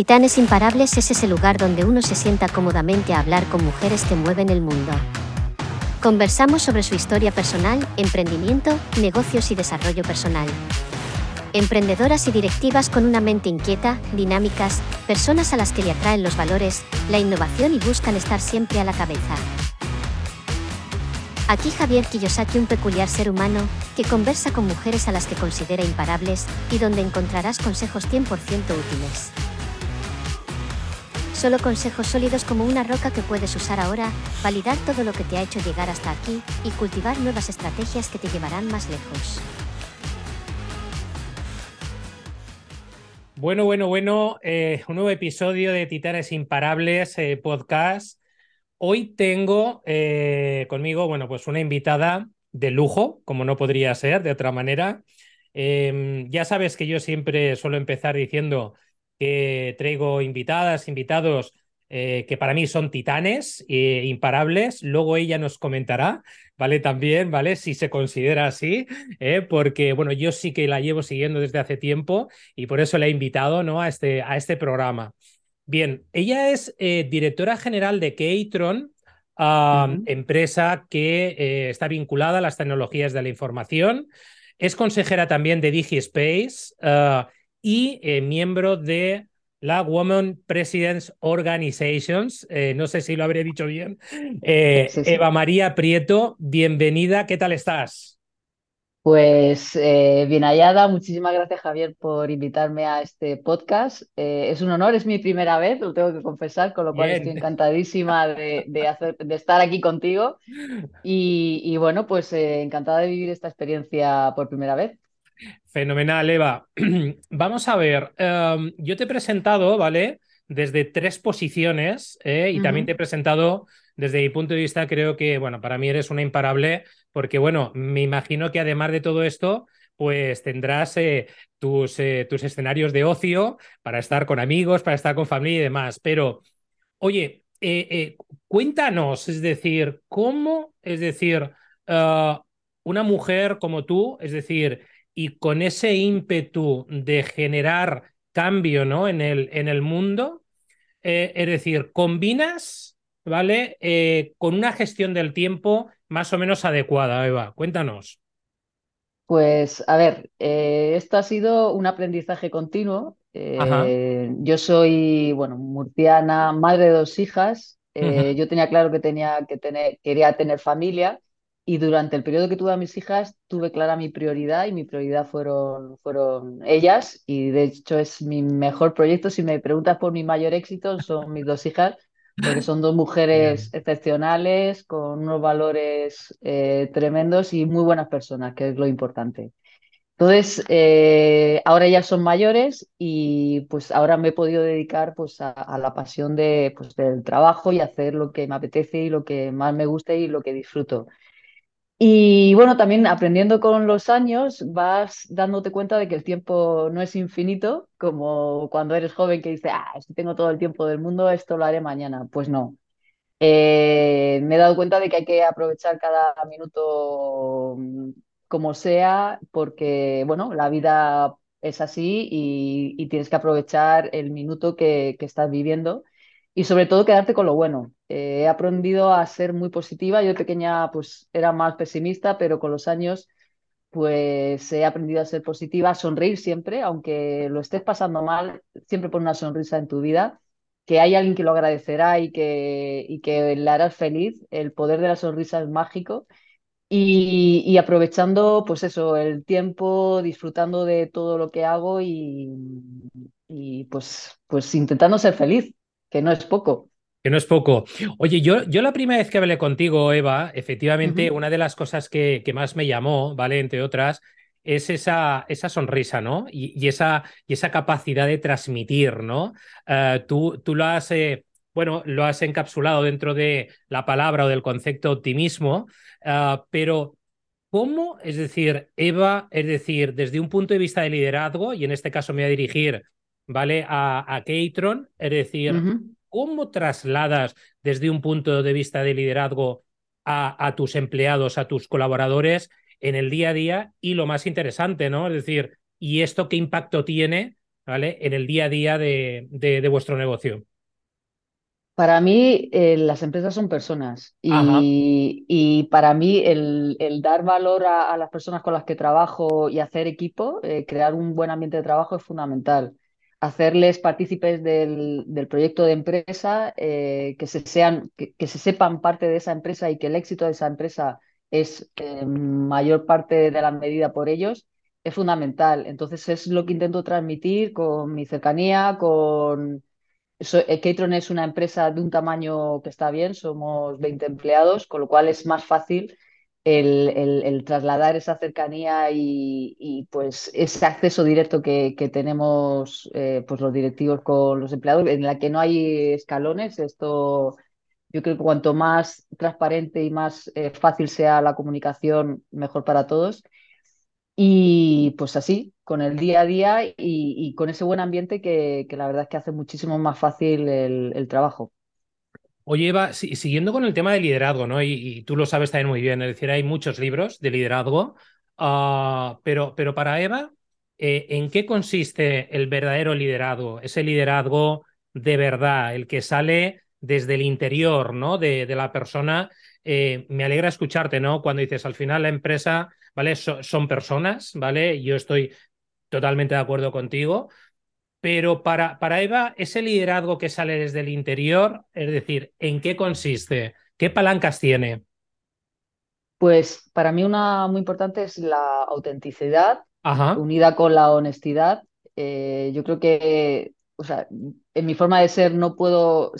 Titanes Imparables es ese lugar donde uno se sienta cómodamente a hablar con mujeres que mueven el mundo. Conversamos sobre su historia personal, emprendimiento, negocios y desarrollo personal. Emprendedoras y directivas con una mente inquieta, dinámicas, personas a las que le atraen los valores, la innovación y buscan estar siempre a la cabeza. Aquí Javier Kiyosaki, un peculiar ser humano, que conversa con mujeres a las que considera imparables y donde encontrarás consejos 100% útiles. Solo consejos sólidos como una roca que puedes usar ahora, validar todo lo que te ha hecho llegar hasta aquí y cultivar nuevas estrategias que te llevarán más lejos. Bueno, bueno, bueno, eh, un nuevo episodio de Titanes Imparables eh, podcast. Hoy tengo eh, conmigo, bueno, pues una invitada de lujo, como no podría ser de otra manera. Em, ya sabes que yo siempre suelo empezar diciendo que traigo invitadas, invitados eh, que para mí son titanes e imparables. Luego ella nos comentará, ¿vale? También, ¿vale? Si se considera así, ¿eh? porque, bueno, yo sí que la llevo siguiendo desde hace tiempo y por eso la he invitado, ¿no? A este, a este programa. Bien, ella es directora general de Keitron, empresa que está vinculada a las tecnologías de la información. Es consejera también de DigiSpace y eh, miembro de la Women Presidents Organizations. Eh, no sé si lo habré dicho bien. Eh, Eva María Prieto, bienvenida. ¿Qué tal estás? Pues bien hallada, muchísimas gracias Javier por invitarme a este podcast. es un honor, es mi primera vez, lo tengo que confesar, con lo cual estoy encantadísima de, hacer, de, estar aquí contigo y, y bueno, pues encantada de vivir esta experiencia por primera vez. Fenomenal, Eva. Vamos a ver, em, yo te he presentado, ¿vale? Desde tres posiciones ¿eh? y también te he presentado desde mi punto de vista, creo que, bueno, para mí eres una imparable porque, bueno, me imagino que además de todo esto, pues tendrás eh, tus, eh, tus escenarios de ocio para estar con amigos, para estar con familia y demás. Pero, oye, cuéntanos, es decir, ¿cómo, es decir, una mujer como tú, es decir, y con ese ímpetu de generar cambio ¿no? en, el, en el mundo, eh, es decir, combinas, ¿vale? Eh, con una gestión del tiempo más o menos adecuada, Eva. Cuéntanos. Pues a ver, eh, esto ha sido un aprendizaje continuo. yo soy, bueno, murciana, madre de dos hijas. Yo tenía claro que tenía que tener, quería tener familia y durante el periodo que tuve a mis hijas, tuve clara mi prioridad y mi prioridad fueron, fueron ellas. Y de hecho es mi mejor proyecto. Si me preguntas por mi mayor éxito, son mis dos hijas, porque son dos mujeres excepcionales, con unos valores eh, tremendos y muy buenas personas, que es lo importante. Entonces, eh, ahora ya son mayores y pues ahora me he podido dedicar pues a, a, la pasión de, pues, del trabajo y hacer lo que me apetece y lo que más me gusta y lo que disfruto. Y bueno, también aprendiendo con los años vas dándote cuenta de que el tiempo no es infinito, como cuando eres joven que dices, ah, si tengo todo el tiempo del mundo, esto lo haré mañana. Pues no. Eh, me he dado cuenta de que hay que aprovechar cada minuto mm, como sea, porque bueno, la vida es así y, tienes que aprovechar el minuto que, que estás viviendo y sobre todo quedarte con lo bueno. Eh, he aprendido a ser muy positiva. Yo pequeña pues era más pesimista, pero con los años pues he aprendido a ser positiva, a sonreír siempre, aunque lo estés pasando mal, siempre pon una sonrisa en tu vida, que hay alguien que lo agradecerá y que, y que le harás feliz. El poder de la sonrisa es mágico. Y, y, aprovechando, pues eso, el tiempo, disfrutando de todo lo que hago y, y pues, pues intentando ser feliz que no es poco. Que no es poco. Oye, yo, yo la primera vez que hablé contigo, Eva, efectivamente, una de las cosas que, que, más me llamó, ¿vale? Entre otras, es esa, esa sonrisa, ¿no? Y, esa, y esa capacidad de transmitir, ¿no? Eh, tú, tú lo has, eh, bueno, lo has encapsulado dentro de la palabra o del concepto optimismo, eh, pero ¿cómo, es decir, Eva, es decir, desde un punto de vista de liderazgo, y en este caso me voy a dirigir ¿vale? A, a Keitron, es decir, ¿cómo trasladas desde un punto de vista de liderazgo a, a, tus empleados, a tus colaboradores en el día a día? Y lo más interesante, ¿no? Es decir, ¿y esto qué impacto tiene? ¿vale? En el día a día de, de, vuestro negocio. Para mí, eh, las empresas son personas y, y para mí el, el dar valor a, las personas con las que trabajo y hacer equipo, eh, crear un buen ambiente de trabajo es fundamental. Hacerles partícipes del, del proyecto de empresa, eh, que, se sean, que, que, se sepan parte de esa empresa y que el éxito de esa empresa es mayor parte de la medida por ellos es fundamental. Entonces es lo que intento transmitir con mi cercanía, con... Eh, Catron es una empresa de un tamaño que está bien, somos 20 empleados, con lo cual es más fácil el, trasladar esa cercanía y, pues ese acceso directo que, tenemos eh, pues los directivos con los empleados, en la que no hay escalones. Esto yo creo que cuanto más transparente y más eh, fácil sea la comunicación, mejor para todos. Y pues así, con el día a día y, con ese buen ambiente que, la verdad es que hace muchísimo más fácil el, trabajo. Oye, Eva, siguiendo con el tema de liderazgo, ¿no? Y, tú lo sabes también muy bien, es decir, hay muchos libros de liderazgo, ah, pero, pero para Eva, eh, ¿en qué consiste el verdadero liderazgo? Ese liderazgo de verdad, el que sale desde el interior, ¿no? De, la persona. Eh, me alegra escucharte, ¿no? Cuando dices, al final la empresa ¿vale? son personas, ¿vale? Yo estoy totalmente de acuerdo contigo, pero para, para Eva, ese liderazgo que sale desde el interior, es decir, ¿en qué consiste? ¿Qué palancas tiene? Pues para mí una muy importante es la autenticidad unida con la honestidad. Eh, yo creo que, o sea, en mi forma de ser no puedo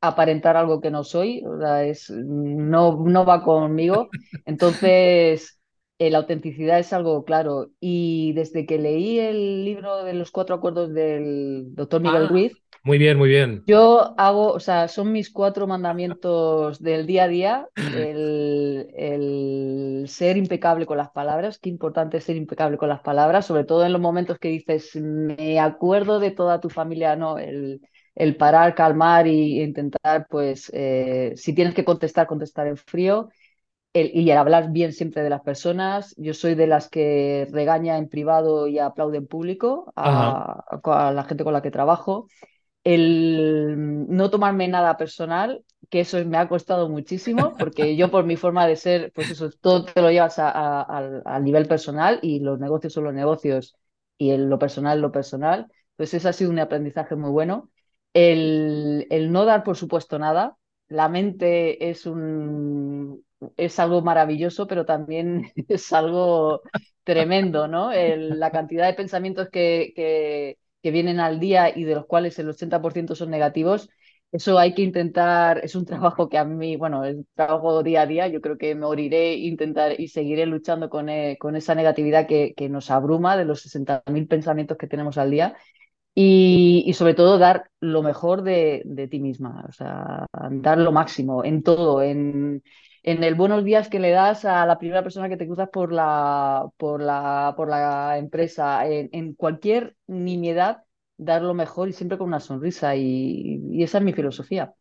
aparentar algo que no soy, o sea, es, no, no va conmigo. Entonces, eh, la autenticidad es algo claro. Y desde que leí el libro de los cuatro acuerdos del doctor Miguel ah, Ruiz, muy bien, muy bien. Yo hago, o sea, son mis cuatro mandamientos del día a día, el, el, ser impecable con las palabras, qué importante es ser impecable con las palabras, sobre todo en los momentos que dices, me acuerdo de toda tu familia, no, el, el parar, calmar y intentar, pues, eh, si tienes que contestar, contestar en frío y el hablar bien siempre de las personas. Yo soy de las que regaña en privado y aplaude en público a, la gente con la que trabajo. El no tomarme nada personal, que eso me ha costado muchísimo, porque yo por mi forma de ser, pues eso, todo te lo llevas al nivel personal y los negocios son los negocios y lo personal lo personal. Pues eso ha sido un aprendizaje muy bueno. El, el no dar, por supuesto, nada. La mente es un, es algo maravilloso, pero también es algo tremendo, ¿no? la cantidad de pensamientos que, que, vienen al día y de los cuales el 80% son negativos, eso hay que intentar, es un trabajo que a mí, bueno, un trabajo día a día, yo creo que moriré, intentar y seguiré luchando con, eh, con esa negatividad que, que, nos abruma de los 60.000 pensamientos que tenemos al día. Y, y, sobre todo dar lo mejor de, de ti misma, o sea, dar lo máximo en todo, en, en el buenos días que le das a la primera persona que te cruzas por la, por la, por la empresa, en, cualquier nimiedad, dar lo mejor y siempre con una sonrisa. Y, esa es mi filosofía.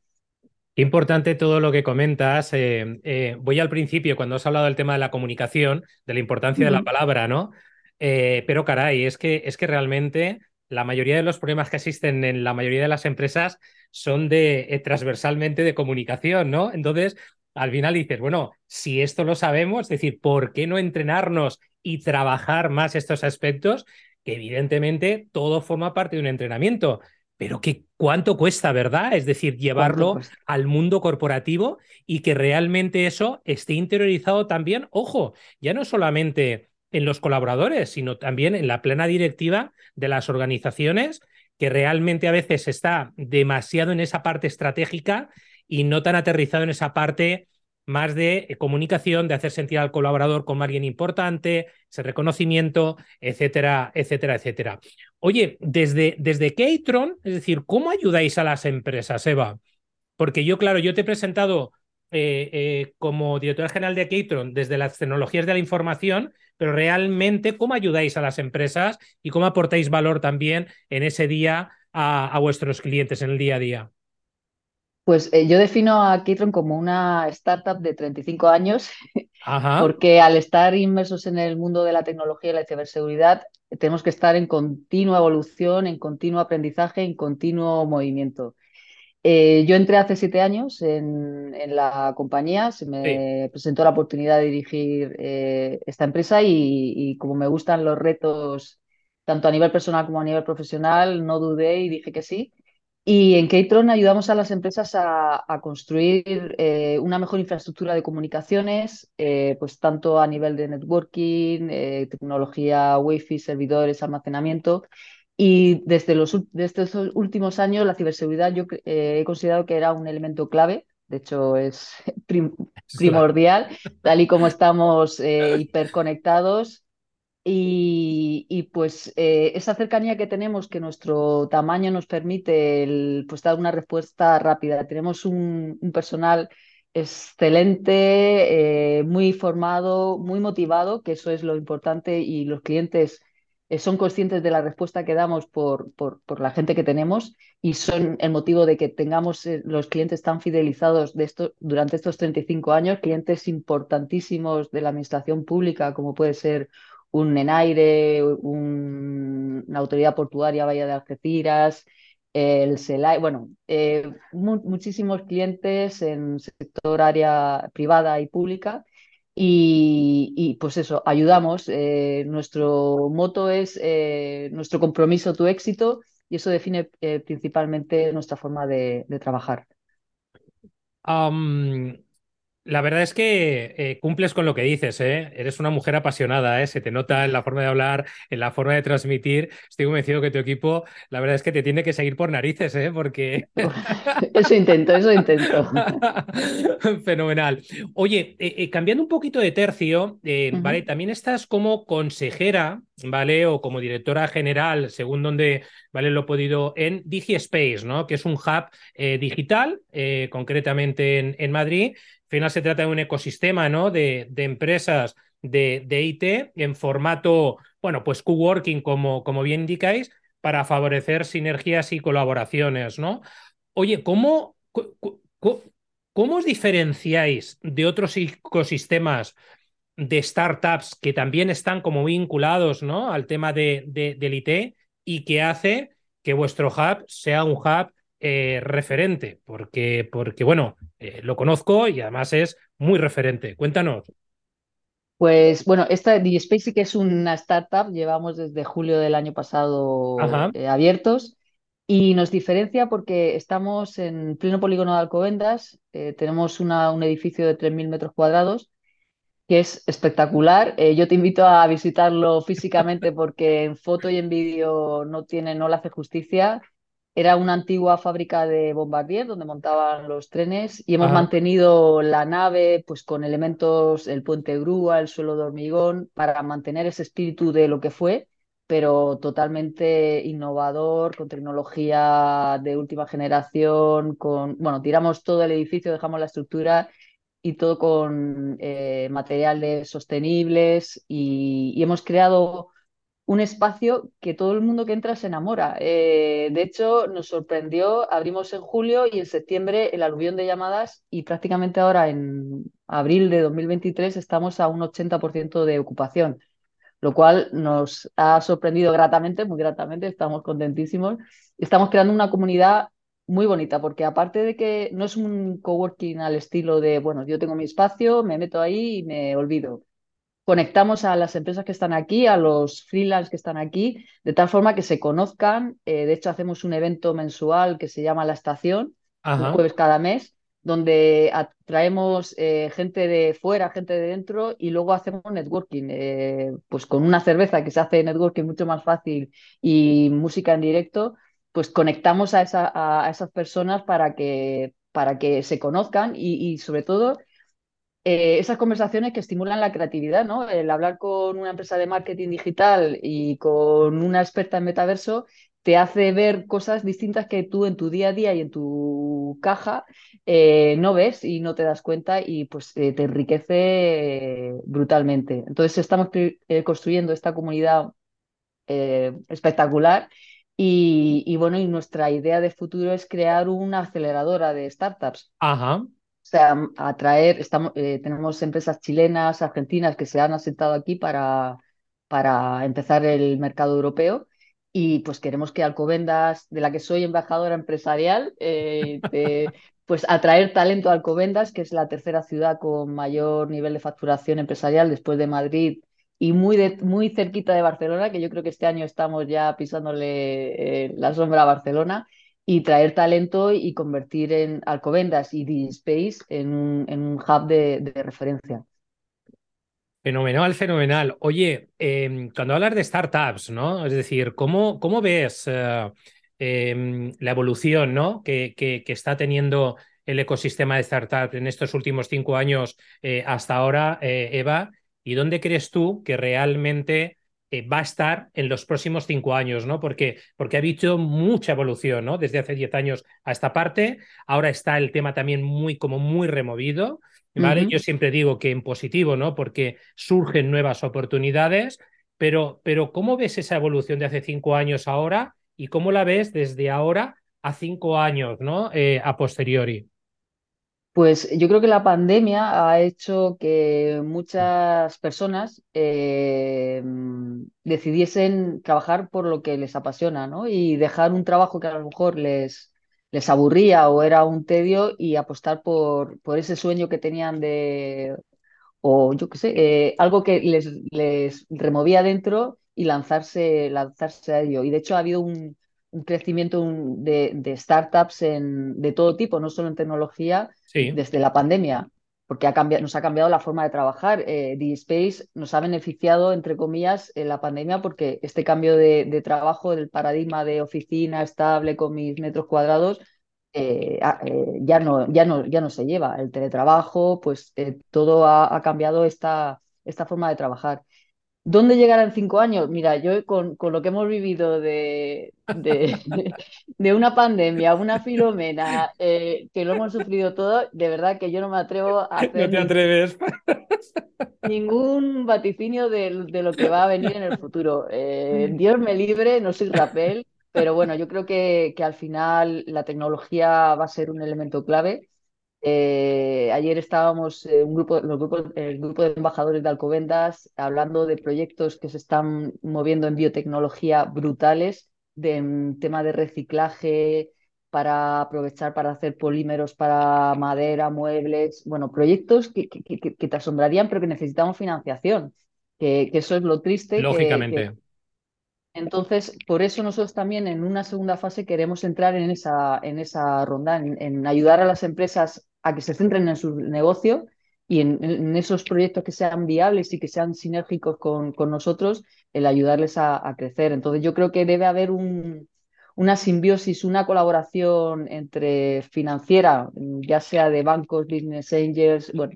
Importante todo lo que comentas. Eh, eh, voy al principio, cuando has hablado del tema de la comunicación, de la importancia de la palabra, ¿no? Eh, pero caray, es que, es que realmente la mayoría de los problemas que existen en la mayoría de las empresas son de transversalmente de comunicación, ¿no? Entonces, al final dices, bueno, si esto lo sabemos, es decir, ¿por qué no entrenarnos y trabajar más estos aspectos? Que evidentemente todo forma parte de un entrenamiento, pero que cuánto cuesta, ¿verdad? Es decir, llevarlo al mundo corporativo y que realmente eso esté interiorizado también, ojo, ya no solamente en los colaboradores, sino también en la plena directiva de las organizaciones, que realmente a veces está demasiado en esa parte estratégica y no tan aterrizado en esa parte más de eh, comunicación, de hacer sentir al colaborador como alguien importante, ese reconocimiento, etcétera, etcétera, etcétera. Oye, desde, desde Catron, es decir, ¿cómo ayudáis a las empresas, Eva? Porque yo, claro, yo te he presentado eh, eh, como directora general de Catron desde las tecnologías de la información, pero realmente, ¿cómo ayudáis a las empresas y cómo aportáis valor también en ese día a, a vuestros clientes en el día a día? Pues eh, yo defino a Kitron como una startup de 35 años, porque al estar inmersos en el mundo de la tecnología y la ciberseguridad, tenemos que estar en continua evolución, en continuo aprendizaje, en continuo movimiento. Eh, yo entré hace siete años en, la compañía, se me presentó la oportunidad de dirigir eh, esta empresa y, como me gustan los retos, tanto a nivel personal como a nivel profesional, no dudé y dije que sí. Y en Keytron ayudamos a las empresas a, construir eh, una mejor infraestructura de comunicaciones, pues tanto a nivel de networking, tecnología Wi-Fi, servidores, almacenamiento y desde, los, estos últimos años la ciberseguridad yo eh, he considerado que era un elemento clave, de hecho es primordial, tal y como estamos eh, hiperconectados. Y, pues eh, esa cercanía que tenemos, que nuestro tamaño nos permite pues, dar una respuesta rápida. Tenemos un, personal excelente, muy formado, muy motivado, que eso es lo importante y los clientes eh, son conscientes de la respuesta que damos por, por, la gente que tenemos y son el motivo de que tengamos eh, los clientes tan fidelizados de esto, durante estos 35 años, clientes importantísimos de la administración pública, como puede ser un Enaire, una autoridad portuaria Valle de Algeciras, el SELAI, bueno, eh, muchísimos clientes en sector área privada y pública y, pues eso, ayudamos. Eh, nuestro moto es eh, nuestro compromiso, tu éxito, y eso define principalmente nuestra forma de, trabajar. La verdad es que eh, cumples con lo que dices, ¿eh? Eres una mujer apasionada, ¿eh? Se te nota en la forma de hablar, en la forma de transmitir. Estoy convencido que tu equipo, la verdad es que te tiene que seguir por narices, ¿eh? Porque... eso intento, eso intento. Fenomenal. Oye, eh, eh, cambiando un poquito de tercio, ¿vale? También estás como consejera, ¿vale? O como directora general, según donde, ¿vale? Lo he podido, en DigiSpace, ¿no? Que es un hub digital, concretamente en, en Madrid final se trata de un ecosistema ¿no? de, empresas de, IT en formato, bueno, pues coworking, como, como bien indicáis, para favorecer sinergias y colaboraciones, ¿no? Oye, ¿cómo, cómo, os diferenciáis de otros ecosistemas de startups que también están como vinculados ¿no? al tema de, del IT y que hace que vuestro hub sea un hub eh, referente, porque, porque bueno, eh, lo conozco y además es muy referente. Cuéntanos. Pues bueno, esta DSpace sí que es una startup, llevamos desde julio del año pasado eh, abiertos y nos diferencia porque estamos en pleno polígono de Alcobendas, tenemos una, un edificio de 3.000 metros cuadrados que es espectacular. yo te invito a visitarlo físicamente porque en foto y en vídeo no tiene, no le hace justicia. Era una antigua fábrica de Bombardier donde montaban los trenes y hemos mantenido la nave pues con elementos, el puente grúa, el suelo de hormigón, para mantener ese espíritu de lo que fue, pero totalmente innovador, con tecnología de última generación, con, bueno, tiramos todo el edificio, dejamos la estructura y todo con eh, materiales sostenibles y hemos creado un espacio que todo el mundo que entra se enamora. Eh, de hecho, nos sorprendió, abrimos en julio y en septiembre el aluvión de llamadas y prácticamente ahora en abril de 2023 estamos a un 80% de ocupación, lo cual nos ha sorprendido gratamente, muy gratamente, estamos contentísimos. Estamos creando una comunidad muy bonita, porque aparte de que no es un coworking al estilo de, bueno, yo tengo mi espacio, me meto ahí y me olvido conectamos a las empresas que están aquí, a los freelance que están aquí, de tal forma que se conozcan. Eh, de hecho, hacemos un evento mensual que se llama La Estación, un jueves cada mes, donde traemos eh, gente de fuera, gente de dentro y luego hacemos networking, eh, pues con una cerveza que se hace networking mucho más fácil y música en directo, pues conectamos a, esas personas para que, para que se conozcan y sobre todo eh, esas conversaciones que estimulan la creatividad, ¿no? El hablar con una empresa de marketing digital y con una experta en metaverso te hace ver cosas distintas que tú en tu día a día y en tu caja eh, no ves y no te das cuenta y pues eh, te enriquece brutalmente. Entonces estamos construyendo esta comunidad espectacular y, y, bueno, y nuestra idea de futuro es crear una aceleradora de startups. Ajá sea, atraer, estamos, eh, tenemos empresas chilenas, argentinas que se han asentado aquí para, para empezar el mercado europeo. Y pues queremos que Alcobendas, de la que soy embajadora empresarial, eh, pues atraer talento a Alcobendas, que es la tercera ciudad con mayor nivel de facturación empresarial después de Madrid y muy, muy cerquita de Barcelona, que yo creo que este año estamos ya pisándole eh, la sombra a Barcelona, y traer talento y convertir en Alcobendas y DigiSpace en un, en un hub de, referencia. Fenomenal, fenomenal. Oye, em, cuando hablas de startups, ¿no? Es decir, ¿cómo, cómo ves eh, em, la evolución ¿no? que, que, está teniendo el ecosistema de startups en estos últimos cinco años eh, hasta ahora, Eva? ¿Y dónde crees tú que realmente eh, va a estar en los próximos cinco años, ¿no? Porque, porque ha habido mucha evolución, ¿no? Desde hace diez años a esta parte. Ahora está el tema también muy, como muy removido, ¿vale? Yo siempre digo que en positivo, ¿no? Porque surgen nuevas oportunidades, pero, pero ¿cómo ves esa evolución de hace cinco años ahora y cómo la ves desde ahora a cinco años, ¿no? Eh, a posteriori. Pues yo creo que la pandemia ha hecho que muchas personas eh, decidiesen trabajar por lo que les apasiona, ¿no? Y dejar un trabajo que a lo mejor les, les aburría o era un tedio y apostar por, por ese sueño que tenían de, o yo qué sé, eh, algo que les, les removía dentro y lanzarse, lanzarse a ello. Y de hecho ha habido un, un crecimiento de, startups en, de todo tipo, no solo en tecnología, desde la pandemia, porque ha cambiado, nos ha cambiado la forma de trabajar. Eh, space nos ha beneficiado, entre comillas, en la pandemia porque este cambio de, trabajo, del paradigma de oficina estable con mis metros cuadrados, eh, eh, ya, no, ya, no, ya no se lleva. El teletrabajo, pues eh, todo ha, ha, cambiado esta, esta forma de trabajar. ¿Dónde llegará en cinco años? Mira, yo con, lo que hemos vivido de, de, una pandemia, una filomena, eh, que lo hemos sufrido todo, de verdad que yo no me atrevo a hacer no te atreves. ningún vaticinio de, lo que va a venir en el futuro. Eh, Dios me libre, no soy rapel, pero bueno, yo creo que, que al final la tecnología va a ser un elemento clave. Eh, ayer estábamos eh, un grupo, los grupos, el grupo de embajadores de Alcobendas hablando de proyectos que se están moviendo en biotecnología brutales, de tema de reciclaje para aprovechar para hacer polímeros para madera, muebles, bueno, proyectos que, que, te asombrarían, pero que necesitamos financiación, que, eso es lo triste. Lógicamente. Entonces, por eso nosotros también en una segunda fase queremos entrar en esa, en esa ronda, en, ayudar a las empresas a que se centren en su negocio y en, esos proyectos que sean viables y que sean sinérgicos con, con nosotros, el ayudarles a, crecer. Entonces, yo creo que debe haber un, una simbiosis, una colaboración entre financiera, ya sea de bancos, business angels, bueno,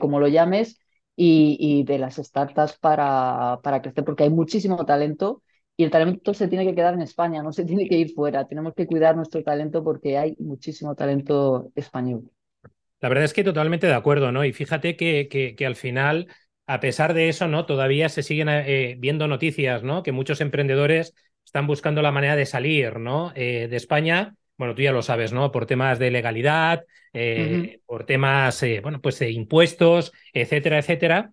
como lo llames, y, y de las startups para, para crecer, porque hay muchísimo talento y el talento se tiene que quedar en España, no se tiene que ir fuera. Tenemos que cuidar nuestro talento porque hay muchísimo talento español. La verdad es que totalmente de acuerdo, ¿no? Y fíjate que, que, al final, a pesar de eso, ¿no? Todavía se siguen eh, viendo noticias, ¿no? Que muchos emprendedores están buscando la manera de salir, ¿no? Eh, de España. Bueno, tú ya lo sabes, ¿no? Por temas de legalidad, eh, por temas, bueno, pues de impuestos, etcétera, etcétera.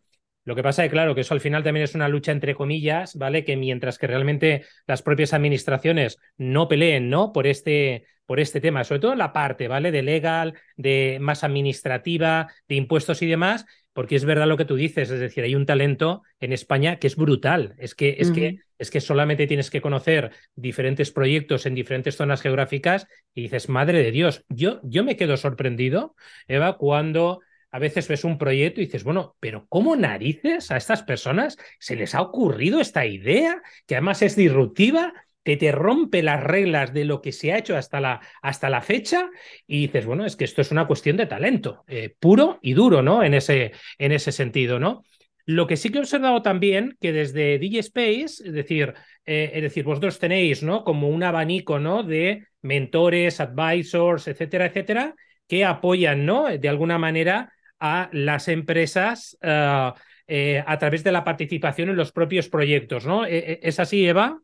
Lo que pasa es, claro, que eso al final también es una lucha entre comillas, ¿vale? Que mientras que realmente las propias administraciones no peleen, ¿no? Por este, por este tema, sobre todo la parte, ¿vale? De legal, de más administrativa, de impuestos y demás, porque es verdad lo que tú dices, es decir, hay un talento en España que es brutal. Es que, es que, es que solamente tienes que conocer diferentes proyectos en diferentes zonas geográficas y dices, madre de Dios, yo, yo me quedo sorprendido, Eva, cuando a veces ves un proyecto y dices, bueno, pero ¿cómo narices a estas personas se les ha ocurrido esta idea que además es disruptiva? que te rompe las reglas de lo que se ha hecho hasta la, hasta la fecha y dices, bueno, es que esto es una cuestión de talento, eh, puro y duro, ¿no? En ese, en ese sentido, ¿no? Lo que sí que he observado también que desde DJ Space, es decir, eh, es decir, vosotros tenéis, ¿no? Como un abanico, ¿no? De mentores, advisors, etcétera, etcétera, que apoyan, ¿no? De alguna manera a las empresas eh, eh, a través de la participación en los propios proyectos, ¿no? ¿E, e, ¿Es así, Eva?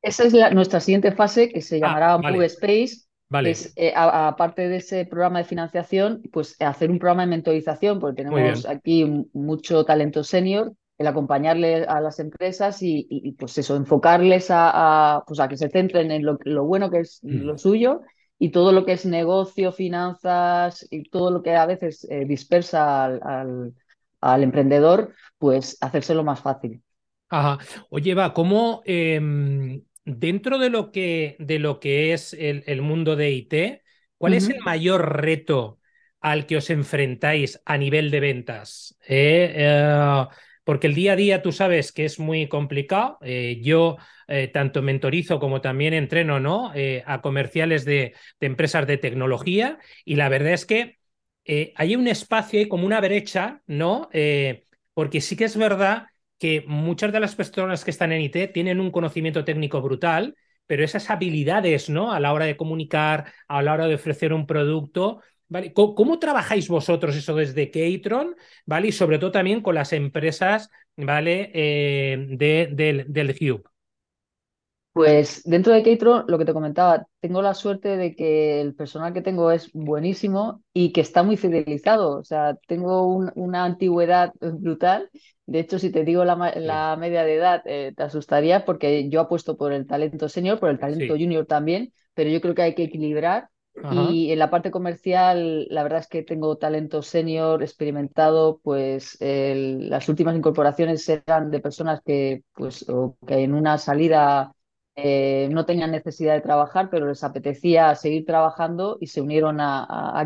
Esa es nuestra siguiente fase que se ah, llamará Move Space. Vale. Es, eh, aparte de ese programa de financiación, pues hacer un programa de mentorización, porque tenemos aquí mucho talento senior el acompañarle a las empresas y, pues eso, enfocarles a, pues a que se centren en lo, bueno que es mm. lo suyo y todo lo que es negocio, finanzas y todo lo que a veces eh, dispersa al, al, emprendedor, pues hacérselo más fácil. Ajá. Oye, va, ¿cómo em, dentro de lo que, de lo que es el, mundo de IT, cuál es el mayor reto al que os enfrentáis a nivel de ventas? Eh, eh, porque el día a día tú sabes que es muy complicado. Eh, yo tanto mentorizo como también entreno ¿no? a comerciales de, de, empresas de tecnología y la verdad es que hay un espacio, hay como una brecha, ¿no? porque sí que es verdad que muchas de las personas que están en IT tienen un conocimiento técnico brutal, pero esas habilidades, ¿no? A la hora de comunicar, a la hora de ofrecer un producto, ¿vale? ¿Cómo, trabajáis vosotros eso desde Catron, ¿vale? Y sobre todo también con las empresas, ¿vale? Eh, de, del, del Hub. Pues dentro de Keitro, lo que te comentaba, tengo la suerte de que el personal que tengo es buenísimo y que está muy fidelizado. O sea, tengo una antigüedad brutal. De hecho, si te digo la, media de edad, eh, te asustaría porque yo apuesto por el talento senior, por el talento junior también, pero yo creo que hay que equilibrar. Y en la parte comercial, la verdad es que tengo talento senior, experimentado, pues las últimas incorporaciones eran de personas que, pues, que en una salida eh, no tenían necesidad de trabajar, pero les apetecía seguir trabajando y se unieron a, a,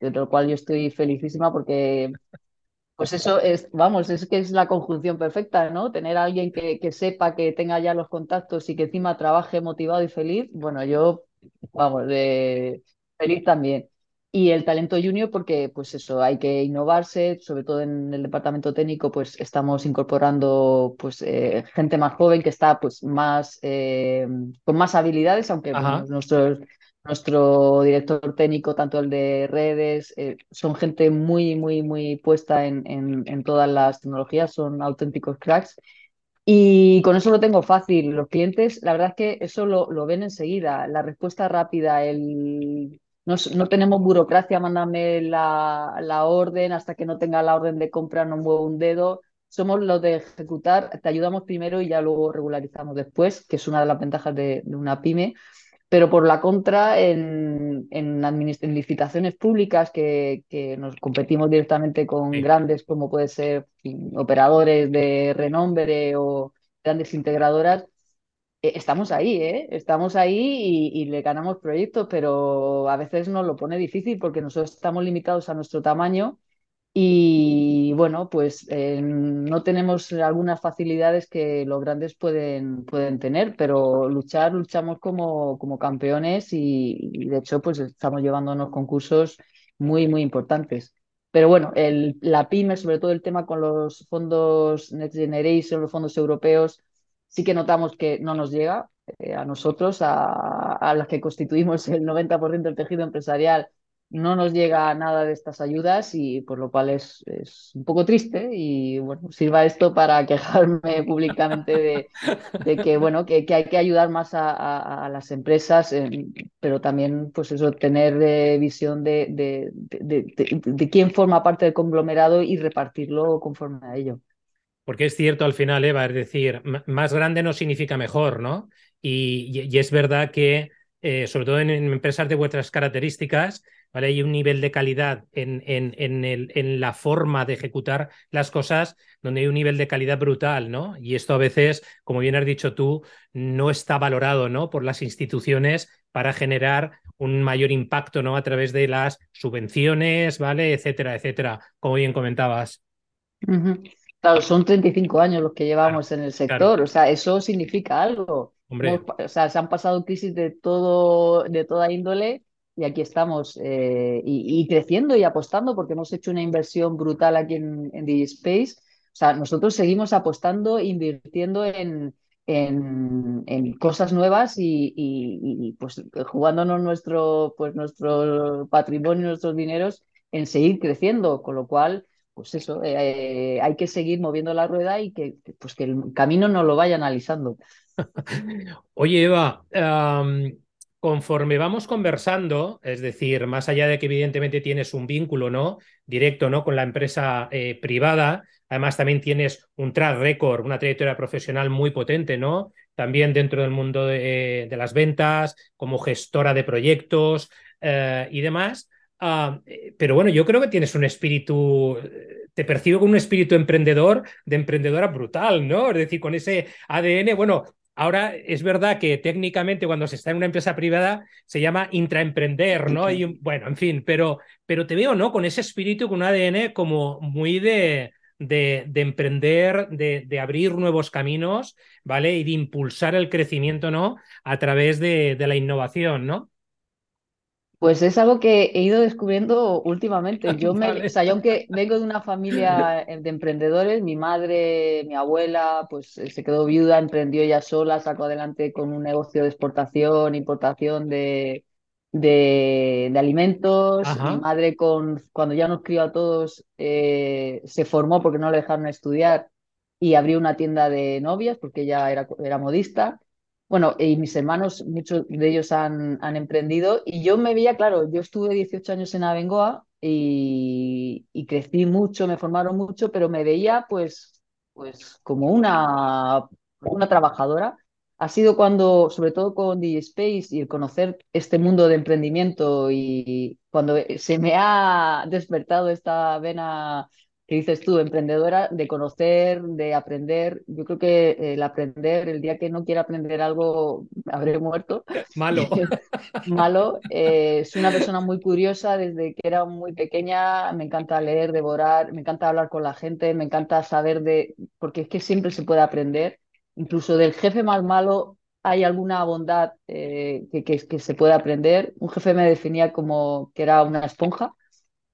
de lo cual yo estoy felicísima porque, pues eso es, vamos, es que es la conjunción perfecta, ¿no? Tener a alguien que, que sepa que tenga ya los contactos y que encima trabaje motivado y feliz, bueno, yo, vamos, de feliz también. Y el talento junior porque pues eso hay que innovarse sobre todo en el departamento técnico pues estamos incorporando pues eh, gente más joven que está pues más eh, con más habilidades aunque nuestro nuestro director técnico tanto el de redes eh, son gente muy muy muy puesta en, en, en todas las tecnologías son auténticos cracks y con eso lo tengo fácil. Los clientes, la verdad es que eso lo, lo ven enseguida. La respuesta rápida, el no, tenemos burocracia, mándame la, la, orden, hasta que no tenga la orden de compra no muevo un dedo. Somos los de ejecutar, te ayudamos primero y ya luego regularizamos después, que es una de las ventajas de, una pyme. Pero por la contra, en, en, licitaciones públicas que, que, nos competimos directamente con grandes como puede ser operadores de renombre o grandes integradoras, eh, estamos ahí, ¿eh? Estamos ahí y, le ganamos proyectos, pero a veces nos lo pone difícil porque nosotros estamos limitados a nuestro tamaño y bueno, pues eh, no tenemos algunas facilidades que los grandes pueden, pueden tener, pero luchar, luchamos como, como campeones y, de hecho pues estamos llevando unos concursos muy, muy importantes. Pero bueno, el, la PYME, sobre todo el tema con los fondos Next Generation, los fondos europeos, sí que notamos que no nos llega eh, a nosotros, a, a, las que constituimos el 90% del tejido empresarial, no nos llega nada de estas ayudas y por lo cual es, es un poco triste y bueno, sirva esto para quejarme públicamente de, de que bueno, que, que, hay que ayudar más a, a, las empresas, pero también pues eso, tener eh, visión de, de, de quién forma parte del conglomerado y repartirlo conforme a ello. Porque es cierto al final, Eva, es decir, más grande no significa mejor, ¿no? Y, es verdad que, eh, sobre todo en, empresas de vuestras características, ¿vale? hay un nivel de calidad en, en, el, en, la forma de ejecutar las cosas donde hay un nivel de calidad brutal, ¿no? Y esto a veces, como bien has dicho tú, no está valorado, ¿no? Por las instituciones para generar un mayor impacto, ¿no? A través de las subvenciones, ¿vale? Etcétera, etcétera, como bien comentabas. Claro, son 35 años los que llevamos en el sector, o sea, eso significa algo. o sea, se han pasado crisis de todo, de toda índole y aquí estamos eh, y, creciendo y apostando porque hemos hecho una inversión brutal aquí en, en DigiSpace. O sea, nosotros seguimos apostando, invirtiendo en, en, cosas nuevas y, y, pues jugándonos nuestro, pues nuestro patrimonio, nuestros dineros en seguir creciendo, con lo cual pues eso, eh, hay que seguir moviendo la rueda y que, pues que el camino no lo vaya analizando. Oye, Eva, conforme vamos conversando, es decir, más allá de que evidentemente tienes un vínculo ¿no? directo ¿no? con la empresa eh, privada, además también tienes un track record, una trayectoria profesional muy potente, ¿no? También dentro del mundo de, las ventas, como gestora de proyectos eh, y demás. Ah, eh, pero bueno, yo creo que tienes un espíritu, te percibo con un espíritu emprendedor, de emprendedora brutal, ¿no? Es decir, con ese ADN, bueno, Ahora es verdad que técnicamente cuando se está en una empresa privada se llama intraemprender, ¿no? Y, bueno, en fin, pero, pero te veo, ¿no? Con ese espíritu, con un ADN como muy de, de, emprender, de, de, abrir nuevos caminos, ¿vale? Y de impulsar el crecimiento, ¿no? A través de, de la innovación, ¿no? Pues es algo que he ido descubriendo últimamente. Yo me, o sea, yo aunque vengo de una familia de emprendedores, mi madre, mi abuela, pues eh, se quedó viuda, emprendió ella sola, sacó adelante con un negocio de exportación, importación de, de, alimentos. Mi madre, con, cuando ya nos crió a todos, eh, se formó porque no le dejaron estudiar y abrió una tienda de novias porque ella era, era modista. Bueno, y mis hermanos, muchos de ellos han, han emprendido y yo me veía, claro, yo estuve 18 años en Abengoa y, crecí mucho, me formaron mucho, pero me veía pues, pues como una, una trabajadora. Ha sido cuando, sobre todo con DigiSpace y el conocer este mundo de emprendimiento y cuando se me ha despertado esta vena que dices tú, emprendedora, de conocer, de aprender. Yo creo que el aprender, el día que no quiera aprender algo, habré muerto. Malo. Malo. Eh, es una persona muy curiosa desde que era muy pequeña. Me encanta leer, devorar, me encanta hablar con la gente, me encanta saber de. Porque es que siempre se puede aprender. Incluso del jefe más malo hay alguna bondad eh, que, que, que se puede aprender. Un jefe me definía como que era una esponja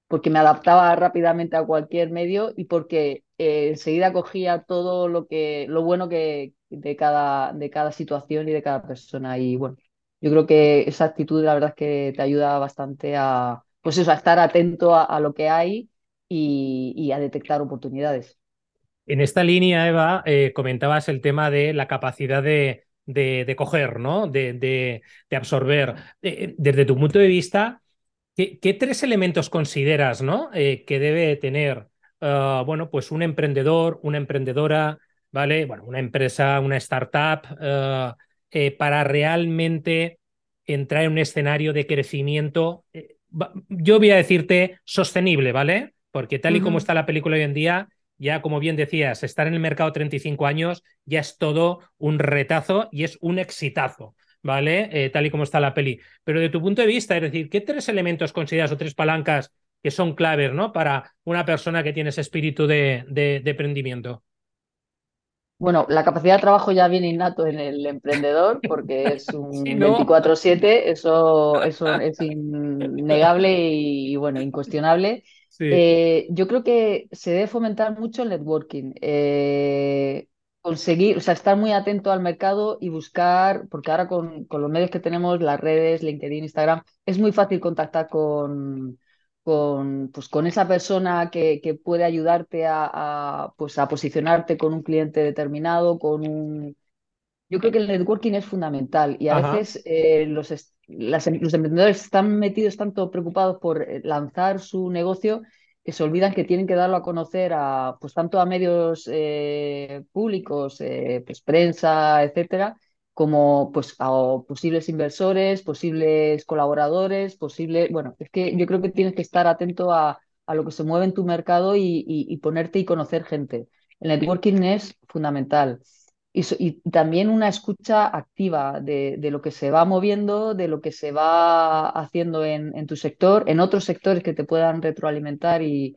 porque me adaptaba rápidamente a cualquier medio y porque eh, enseguida cogía todo lo que lo bueno que de cada de cada situación y de cada persona y bueno yo creo que esa actitud la verdad es que te ayuda bastante a pues eso a estar atento a, lo que hay y, a detectar oportunidades en esta línea Eva eh, comentabas el tema de la capacidad de de, coger, ¿no? De, de, de absorber. Eh, desde tu punto de vista, ¿Qué, tres elementos consideras ¿no? Eh, que debe tener ah, bueno, pues un emprendedor, una emprendedora, ¿vale? Bueno, una empresa, una startup, eh, para realmente entrar en un escenario de crecimiento, eh, yo voy a decirte sostenible, ¿vale? Porque tal y como está la película hoy en día, ya como bien decías, estar en el mercado 35 años ya es todo un retazo y es un exitazo. ¿Vale? Eh, tal y como está la peli. Pero de tu punto de vista, es decir, ¿qué tres elementos consideras o tres palancas que son claves, ¿no? Para una persona que tiene ese espíritu de, de, emprendimiento. Bueno, la capacidad de trabajo ya viene innato en el emprendedor porque es un 24/7, eso, eso es innegable y, bueno, incuestionable. Eh, yo creo que se debe fomentar mucho el networking. Eh, conseguir, o sea, estar muy atento al mercado y buscar, porque ahora con, con, los medios que tenemos, las redes, LinkedIn, Instagram, es muy fácil contactar con, con, pues, con esa persona que, que puede ayudarte a, a, pues, a posicionarte con un cliente determinado, con un... Yo creo que el networking es fundamental y a veces eh, los, las, los emprendedores están metidos tanto preocupados por eh, lanzar su negocio que se olvidan que tienen que darlo a conocer a, pues tanto a medios eh, públicos, eh, pues prensa, etcétera, como pues a posibles inversores, posibles colaboradores, posibles, bueno, es que yo creo que tienes que estar atento a, a lo que se mueve en tu mercado y, y ponerte y conocer gente. El networking es fundamental y, también una escucha activa de, lo que se va moviendo, de lo que se va haciendo en, tu sector, en otros sectores que te puedan retroalimentar y,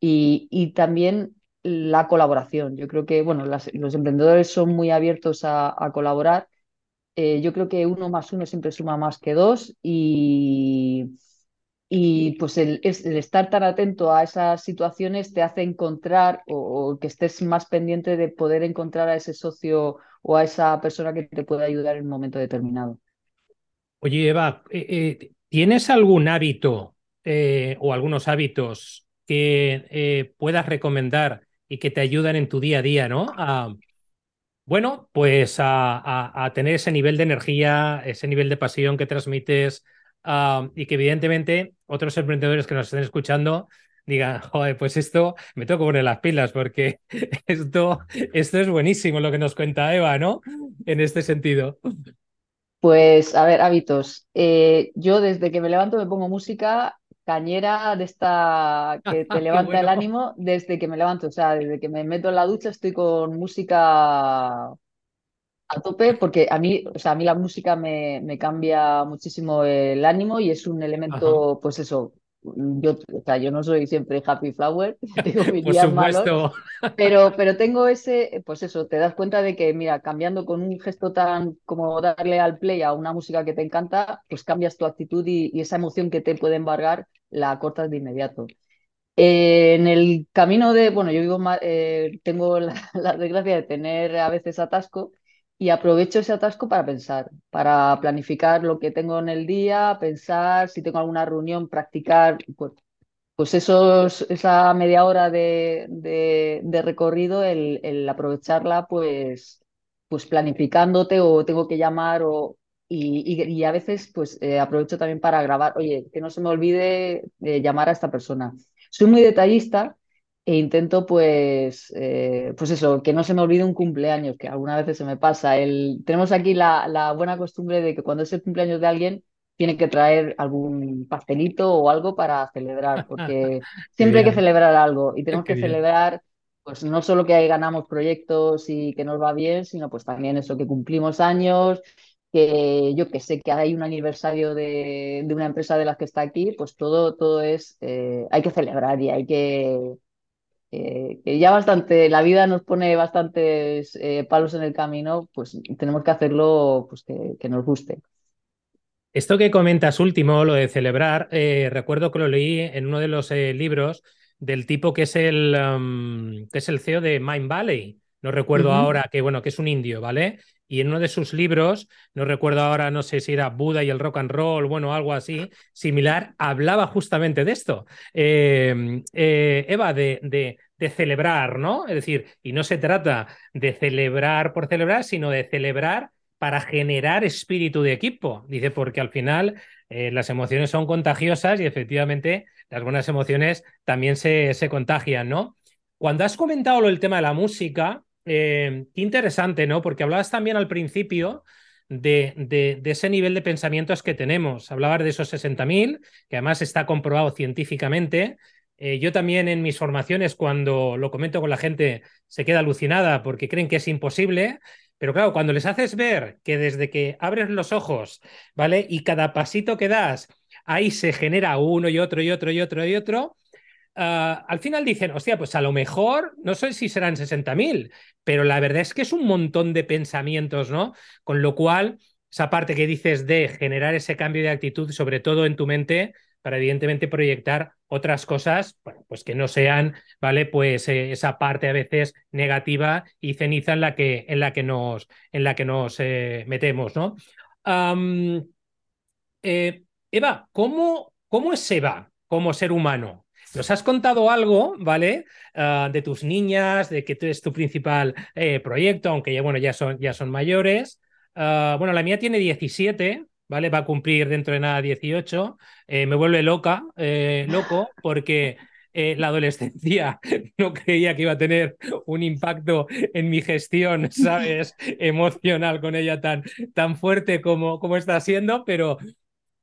y, también la colaboración. Yo creo que bueno, los emprendedores son muy abiertos a, colaborar. Eh, yo creo que uno más uno siempre suma más que dos y, y pues el, estar tan atento a esas situaciones te hace encontrar o, que estés más pendiente de poder encontrar a ese socio o a esa persona que te puede ayudar en un momento determinado. Oye, Eva, eh, eh, ¿tienes algún hábito eh, o algunos hábitos que puedas recomendar y que te ayudan en tu día a día, ¿no? Bueno, pues a, tener ese nivel de energía, ese nivel de pasión que transmites y que evidentemente otros emprendedores que nos estén escuchando digan, joder, pues esto me tengo que poner las pilas porque esto, esto es buenísimo lo que nos cuenta Eva, ¿no? En este sentido. Pues a ver, hábitos. Eh, yo desde que me levanto me pongo música cañera de esta que te levanta el ánimo desde que me levanto, o sea, desde que me meto en la ducha estoy con música a tope porque a mí, o sea, a mí la música me, me cambia muchísimo el ánimo y es un elemento, pues eso, yo, o sea, yo no soy siempre happy flower, tengo mis días malos, pero, pero tengo ese, pues eso, te das cuenta de que, mira, cambiando con un gesto tan como darle al play a una música que te encanta, pues cambias tu actitud y, esa emoción que te puede embargar la cortas de inmediato. Eh, en el camino de, bueno, yo vivo, eh, tengo la desgracia de tener a veces atasco y aprovecho ese atasco para pensar, para planificar lo que tengo en el día, pensar si tengo alguna reunión, practicar, pues, pues esos, esa media hora de, recorrido, el, aprovecharla, pues, pues planificándote o tengo que llamar o, y, y, a veces pues eh, aprovecho también para grabar, oye, que no se me olvide de llamar a esta persona. Soy muy detallista e intento pues, eh, pues eso, que no se me olvide un cumpleaños, que algunas veces se me pasa. El, tenemos aquí la, la, buena costumbre de que cuando es el cumpleaños de alguien, tiene que traer algún pastelito o algo para celebrar, porque siempre hay que celebrar algo y tenemos que celebrar pues no solo que ganamos proyectos y que nos va bien, sino pues también eso, que cumplimos años, que yo que sé que hay un aniversario de, de, una empresa de las que está aquí, pues todo, todo es, eh, hay que celebrar y hay que, que ya bastante, la vida nos pone bastantes eh, palos en el camino, pues tenemos que hacerlo pues, que, nos guste. Esto que comentas último, lo de celebrar, eh, recuerdo que lo leí en uno de los eh, libros del tipo que es el, um, que es el CEO de Mind Valley. No recuerdo ahora que, bueno, que es un indio, ¿vale? y en uno de sus libros, no recuerdo ahora, no sé si era Buda y el rock and roll, bueno, algo así, similar, hablaba justamente de esto. Eh, Eva, de, de, de, celebrar, ¿no? Es decir, y no se trata de celebrar por celebrar, sino de celebrar para generar espíritu de equipo. Dice, porque al final eh, las emociones son contagiosas y efectivamente las buenas emociones también se, se contagian, ¿no? Cuando has comentado lo del tema de la música, eh, qué interesante, ¿no? Porque hablabas también al principio de, de, ese nivel de pensamientos que tenemos. Hablabas de esos 60.000, que además está comprobado científicamente. Eh, yo también en mis formaciones, cuando lo comento con la gente, se queda alucinada porque creen que es imposible. Pero claro, cuando les haces ver que desde que abres los ojos, ¿vale? Y cada pasito que das, ahí se genera uno y otro y otro y otro y otro, Ah, al final dicen, hostia, pues a lo mejor, no sé si serán 60.000, pero la verdad es que es un montón de pensamientos, ¿no? Con lo cual, esa parte que dices de generar ese cambio de actitud, sobre todo en tu mente, para evidentemente proyectar otras cosas, bueno, pues que no sean, ¿vale? Pues eh, esa parte a veces negativa y ceniza en la que, en la que nos, en la que nos eh, metemos, ¿no? Eh, Eva, ¿cómo, ¿cómo es Eva como ser humano? Nos has contado algo, ¿vale? Ah, de tus niñas, de que es tu principal proyecto, aunque ya, bueno, ya son, ya son mayores. Ah, bueno, la mía tiene 17, ¿vale? Va a cumplir dentro de nada 18. Eh, me vuelve loca, eh, loco, porque la adolescencia no creía que iba a tener un impacto en mi gestión, ¿sabes? Emocional con ella tan, tan fuerte como, como está siendo, pero,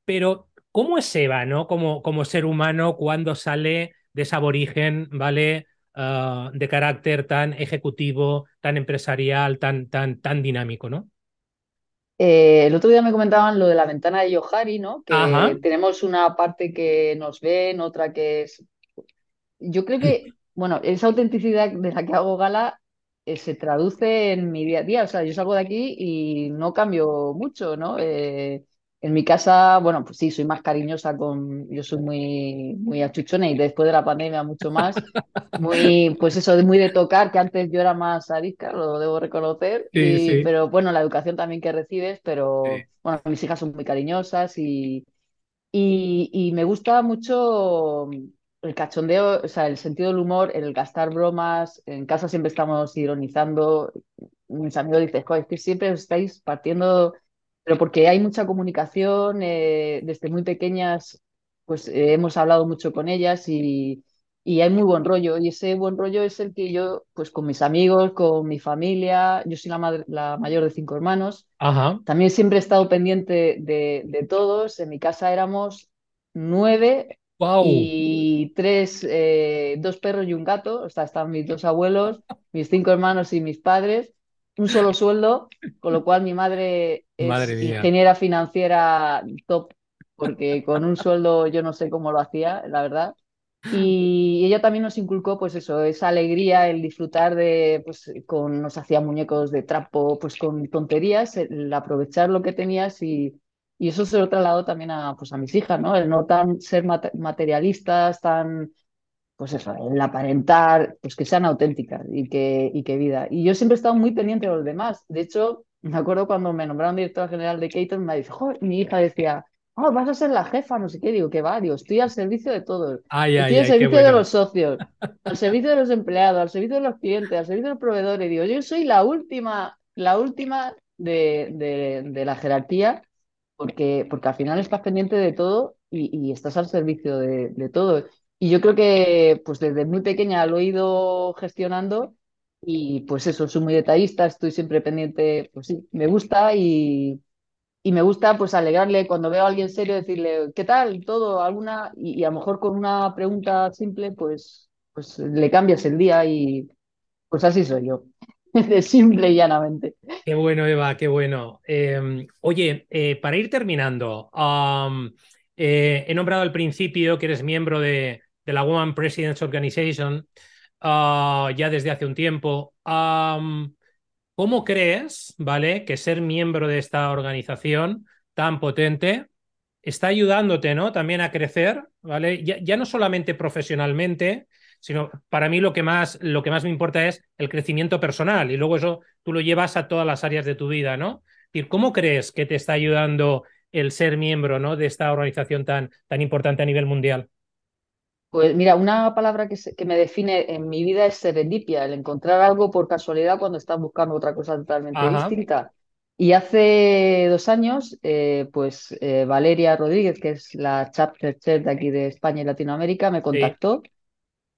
pero ¿Cómo es Eva, ¿no? Como, como ser humano cuando sale de ese aborigen, ¿vale? Ah, de carácter tan ejecutivo, tan empresarial, tan, tan, tan dinámico, ¿no? Eh, el otro día me comentaban lo de la ventana de Yohari, ¿no? Que tenemos una parte que nos ven, otra que es. Yo creo que, bueno, esa autenticidad de la que hago gala eh, se traduce en mi día a día. O sea, yo salgo de aquí y no cambio mucho, ¿no? Eh, en mi casa, bueno, pues sí, soy más cariñosa con, yo soy muy, muy achuchona y después de la pandemia mucho más, muy, pues eso, muy de tocar, que antes yo era más arisca, lo debo reconocer, pero bueno, la educación también que recibes, pero bueno, mis hijas son muy cariñosas y, y, me gusta mucho el cachondeo, o sea, el sentido del humor, el gastar bromas, en casa siempre estamos ironizando, mis amigos dicen, es que siempre os estáis partiendo, pero porque hay mucha comunicación, eh, desde muy pequeñas, pues eh, hemos hablado mucho con ellas y, y hay muy buen rollo. Y ese buen rollo es el que yo, pues con mis amigos, con mi familia, yo soy la, la mayor de cinco hermanos, Ajá. también siempre he estado pendiente de, de todos. En mi casa éramos nueve y tres, eh, dos perros y un gato. O sea, están mis dos abuelos, mis cinco hermanos y mis padres. Un solo sueldo, con lo cual mi madre es ingeniera financiera top, porque con un sueldo yo no sé cómo lo hacía, la verdad. Y ella también nos inculcó, pues eso, esa alegría, el disfrutar de, pues, con, nos hacía muñecos de trapo, pues con tonterías, el aprovechar lo que tenías y, y eso se lo trasladado también a, pues, a mis hijas, ¿no? El no tan ser materialistas, tan, pues eso, el aparentar, pues que sean auténticas y que, y que vida. Y yo siempre he estado muy pendiente de los demás. De hecho, me acuerdo cuando me nombraron directora general de Caton, me dijo, mi hija decía, oh, vas a ser la jefa, no sé qué, digo, que va, digo, estoy al servicio de todos. estoy al servicio de los socios, al servicio de los empleados, al servicio de los clientes, al servicio de los proveedores. Digo, yo soy la última, la última de, de, la jerarquía, porque, porque al final estás pendiente de todo y, estás al servicio de, de, todo. Y yo creo que pues desde muy pequeña lo he ido gestionando y pues eso, soy muy detallista, estoy siempre pendiente, pues sí, me gusta y, y me gusta pues alegrarle cuando veo a alguien serio, decirle, ¿qué tal? Todo, alguna, y, a lo mejor con una pregunta simple, pues, pues le cambias el día y pues así soy yo, de simple y llanamente. Qué bueno, Eva, qué bueno. Em, oye, eh, para ir terminando, eh, he nombrado al principio que eres miembro de, de la Woman Presidents Organization ah, ya desde hace un tiempo. ¿Cómo crees, vale, que ser miembro de esta organización tan potente está ayudándote, ¿no? También a crecer, ¿vale? Ya, no solamente profesionalmente, sino para mí lo que más lo que más me importa es el crecimiento personal y luego eso tú lo llevas a todas las áreas de tu vida, ¿no? ¿cómo crees que te está ayudando el ser miembro, ¿no? De esta organización tan tan importante a nivel mundial? Pues mira, una palabra que, que, me define en mi vida es serendipia, el encontrar algo por casualidad cuando estás buscando otra cosa totalmente distinta. Y hace dos años, eh, pues eh, Valeria Rodríguez, que es la chapter chair de aquí de España y Latinoamérica, me contactó.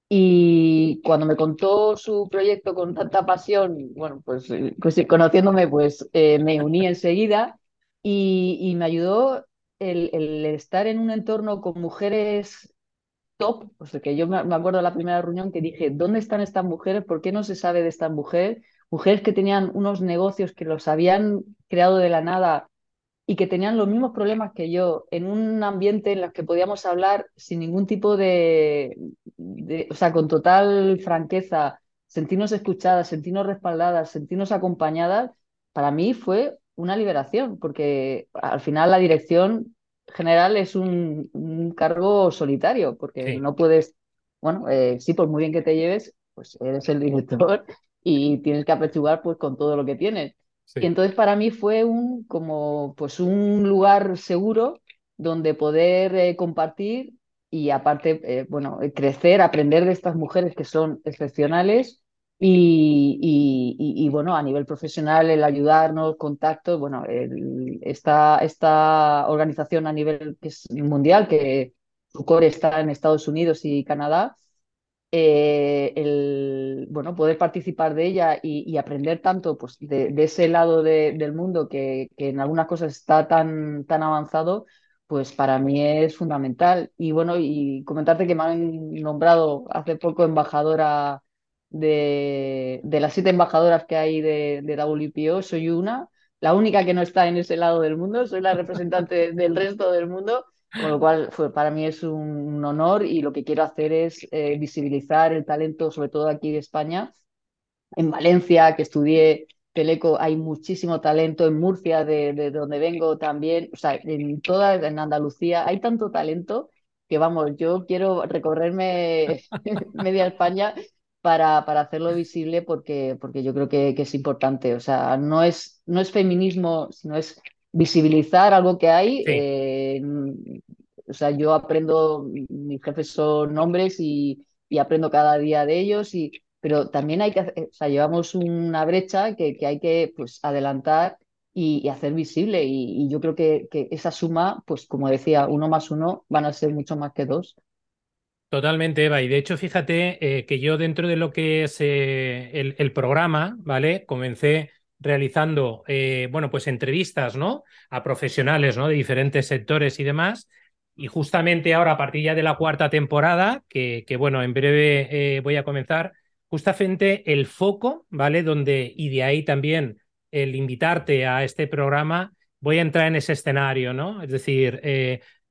Y cuando me contó su proyecto con tanta pasión, bueno, pues, pues conociéndome, pues eh, me uní enseguida y, y me ayudó el, el, estar en un entorno con mujeres top, o sea, que yo me acuerdo de la primera reunión que dije, ¿dónde están estas mujeres? ¿Por qué no se sabe de estas mujeres? Mujeres que tenían unos negocios que los habían creado de la nada y que tenían los mismos problemas que yo, en un ambiente en el que podíamos hablar sin ningún tipo de, o sea, con total franqueza, sentirnos escuchadas, sentirnos respaldadas, sentirnos acompañadas, para mí fue una liberación, porque al final la dirección general es un, cargo solitario, porque no puedes, bueno, eh, sí, por muy bien que te lleves, pues eres el director y tienes que apechugar pues con todo lo que tienes. Y entonces para mí fue un como pues un lugar seguro donde poder eh, compartir y aparte, eh, bueno, crecer, aprender de estas mujeres que son excepcionales y, bueno, a nivel profesional, el ayudarnos, contactos, bueno, esta, esta organización a nivel que es mundial, que su core está en Estados Unidos y Canadá, eh, el bueno, poder participar de ella y, aprender tanto pues, de, ese lado del mundo que, que, en algunas cosas está tan, tan avanzado, pues para mí es fundamental. Y bueno, y comentarte que me han nombrado hace poco embajadora de, de las siete embajadoras que hay de, de, WPO, soy una, la única que no está en ese lado del mundo, soy la representante del resto del mundo, con lo cual fue, para mí es un, honor y lo que quiero hacer es eh, visibilizar el talento, sobre todo aquí de España. En Valencia, que estudié Teleco, hay muchísimo talento, en Murcia, de, de donde vengo también, o sea, en toda, en Andalucía, hay tanto talento que vamos, yo quiero recorrerme media España para, para hacerlo visible porque, porque yo creo que, que, es importante. O sea, no es, no es feminismo, sino es visibilizar algo que hay. Eh, o sea, yo aprendo, mis jefes son hombres y, y, aprendo cada día de ellos, y, pero también hay que, o sea, llevamos una brecha que, hay que pues, adelantar y, hacer visible. Y, yo creo que, esa suma, pues como decía, uno más uno van a ser mucho más que dos. Totalmente, Eva. Y de hecho, fíjate eh, que yo dentro de lo que es eh, el, programa, ¿vale? Comencé realizando, eh, bueno, pues entrevistas, ¿no? A profesionales, ¿no? De diferentes sectores y demás. Y justamente ahora, a partir ya de la cuarta temporada, que, bueno, en breve voy a comenzar, justamente el foco, ¿vale? Donde, y de ahí también el invitarte a este programa, voy a entrar en ese escenario, ¿no? Es decir,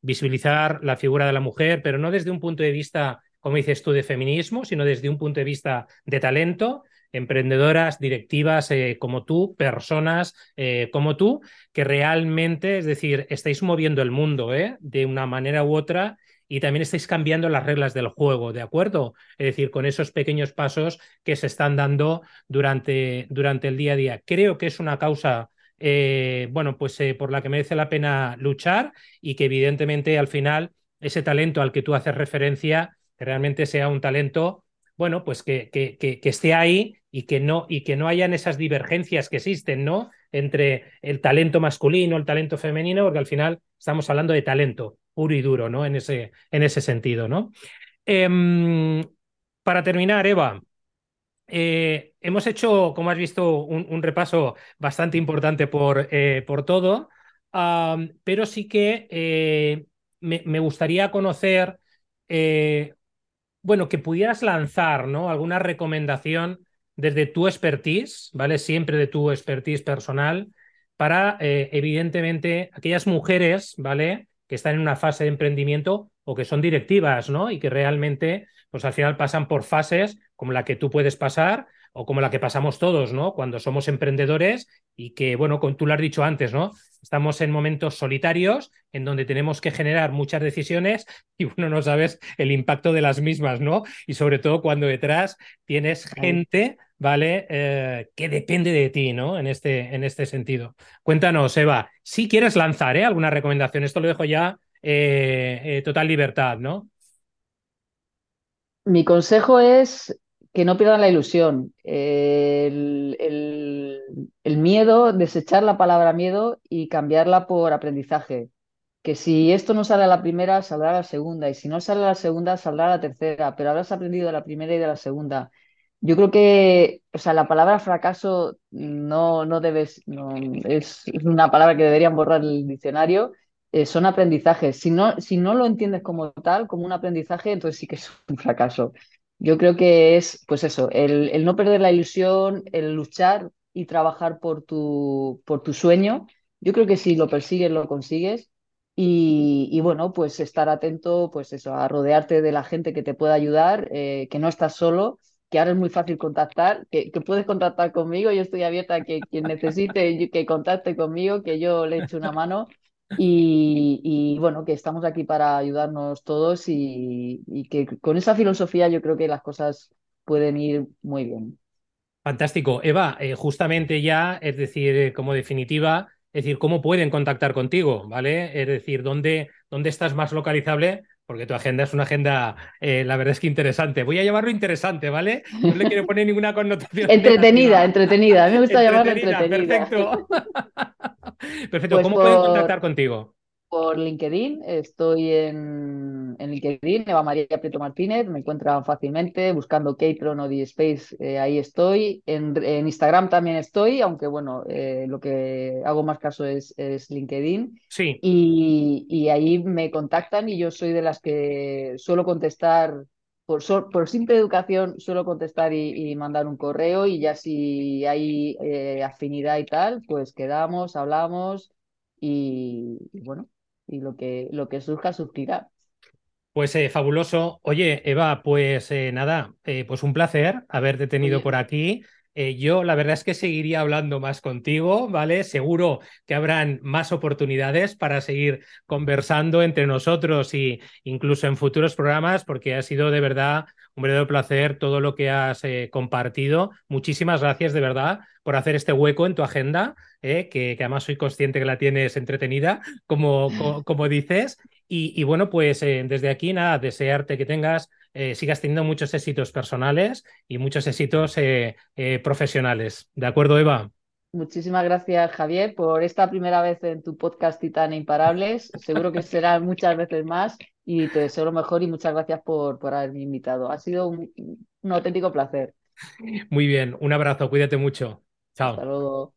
visibilizar la figura de la mujer, pero no desde un punto de vista, como dices tú, de feminismo, sino desde un punto de vista de talento, emprendedoras, directivas eh, como tú, personas eh, como tú, que realmente, es decir, estáis moviendo el mundo ¿eh? de una manera u otra y también estáis cambiando las reglas del juego, ¿de acuerdo? Es decir, con esos pequeños pasos que se están dando durante, durante el día a día. Creo que es una causa eh, bueno, pues eh, por la que merece la pena luchar y que evidentemente al final ese talento al que tú haces referencia realmente sea un talento, bueno, pues que, que, que, que esté ahí y que no y que no hayan esas divergencias que existen, ¿no? Entre el talento masculino, el talento femenino, porque al final estamos hablando de talento puro y duro, ¿no? En ese, en ese sentido, ¿no? Em, para terminar, Eva, eh, hemos hecho, como has visto, un, repaso bastante importante por, eh, todo, pero sí que eh, me, gustaría conocer, bueno, que pudieras lanzar, ¿no? Alguna recomendación desde tu expertise, ¿vale? Siempre de tu expertise personal, para, evidentemente, aquellas mujeres, ¿vale? que están en una fase de emprendimiento o que son directivas, ¿no? Y que realmente, pues al final pasan por fases como la que tú puedes pasar o como la que pasamos todos, ¿no? Cuando somos emprendedores y que, bueno, tú lo has dicho antes, ¿no? Estamos en momentos solitarios en donde tenemos que generar muchas decisiones y uno no sabes el impacto de las mismas, ¿no? Y sobre todo cuando detrás tienes gente, ¿vale? Eh, que depende de ti, ¿no? En este, en este sentido. Cuéntanos, Eva, si quieres lanzar ¿eh? alguna recomendación, esto lo dejo ya eh, total libertad, ¿no? Mi consejo es que no pierdan la ilusión. el, el, miedo, desechar la palabra miedo y cambiarla por aprendizaje. Que si esto no sale a la primera, saldrá a la segunda. Y si no sale a la segunda, saldrá a la tercera. Pero habrás aprendido de la primera y de la segunda. Yo creo que, o sea, la palabra fracaso no, no debes, no, es una palabra que deberían borrar el diccionario. Eh, son aprendizajes. Si no, si no lo entiendes como tal, como un aprendizaje, entonces sí que es un fracaso. Yo creo que es, pues eso, el, no perder la ilusión, el luchar y trabajar por tu, por tu sueño. Yo creo que si lo persigues, lo consigues. Y, bueno, pues estar atento, pues eso, a rodearte de la gente que te pueda ayudar, eh, que no estás solo, que ahora es muy fácil contactar, que, que, puedes contactar conmigo, yo estoy abierta a que quien necesite que contacte conmigo, que yo le eche una mano y, bueno, que estamos aquí para ayudarnos todos y, que con esa filosofía yo creo que las cosas pueden ir muy bien. Fantástico. Eva, eh, justamente ya, es decir, eh, como definitiva, es decir, ¿cómo pueden contactar contigo? ¿Vale? Es decir, ¿dónde, dónde estás más localizable? Porque tu agenda es una agenda, eh, la verdad es que interesante. Voy a llamarlo interesante, ¿vale? No le quiero poner ninguna connotación. entretenida, entretenida. A mí me gusta llamarlo entretenida. Perfecto. Perfecto. Pues ¿Cómo pueden contactar contigo? Por LinkedIn, estoy en, en, LinkedIn, Eva María Prieto Martínez, me encuentran fácilmente buscando Keytron o D-Space, eh, ahí estoy. En, Instagram también estoy, aunque bueno, eh, lo que hago más caso es, es LinkedIn. Sí. Y, y, ahí me contactan y yo soy de las que suelo contestar, por, por simple educación, suelo contestar y, mandar un correo y ya si hay eh, afinidad y tal, pues quedamos, hablamos y bueno, y lo que, lo que surja surgirá. Pues eh, fabuloso. Oye, Eva, pues eh, nada, eh, pues un placer haberte tenido por aquí. yo la verdad es que seguiría hablando más contigo, ¿vale? Seguro que habrán más oportunidades para seguir conversando entre nosotros y incluso en futuros programas, porque ha sido de verdad un verdadero placer todo lo que has compartido. Muchísimas gracias de verdad por hacer este hueco en tu agenda, eh, que, además soy consciente que la tienes entretenida, como, como, dices. Y, bueno, pues eh, desde aquí, nada, desearte que tengas sigas teniendo muchos éxitos personales y muchos éxitos profesionales. ¿De acuerdo, Eva? Muchísimas gracias, Javier, por esta primera vez en tu podcast Titán Imparables. Seguro que serán muchas veces más y te deseo lo mejor y muchas gracias por, por haberme invitado. Ha sido un, un auténtico placer. Muy bien, un abrazo, cuídate mucho. Chao. Hasta luego.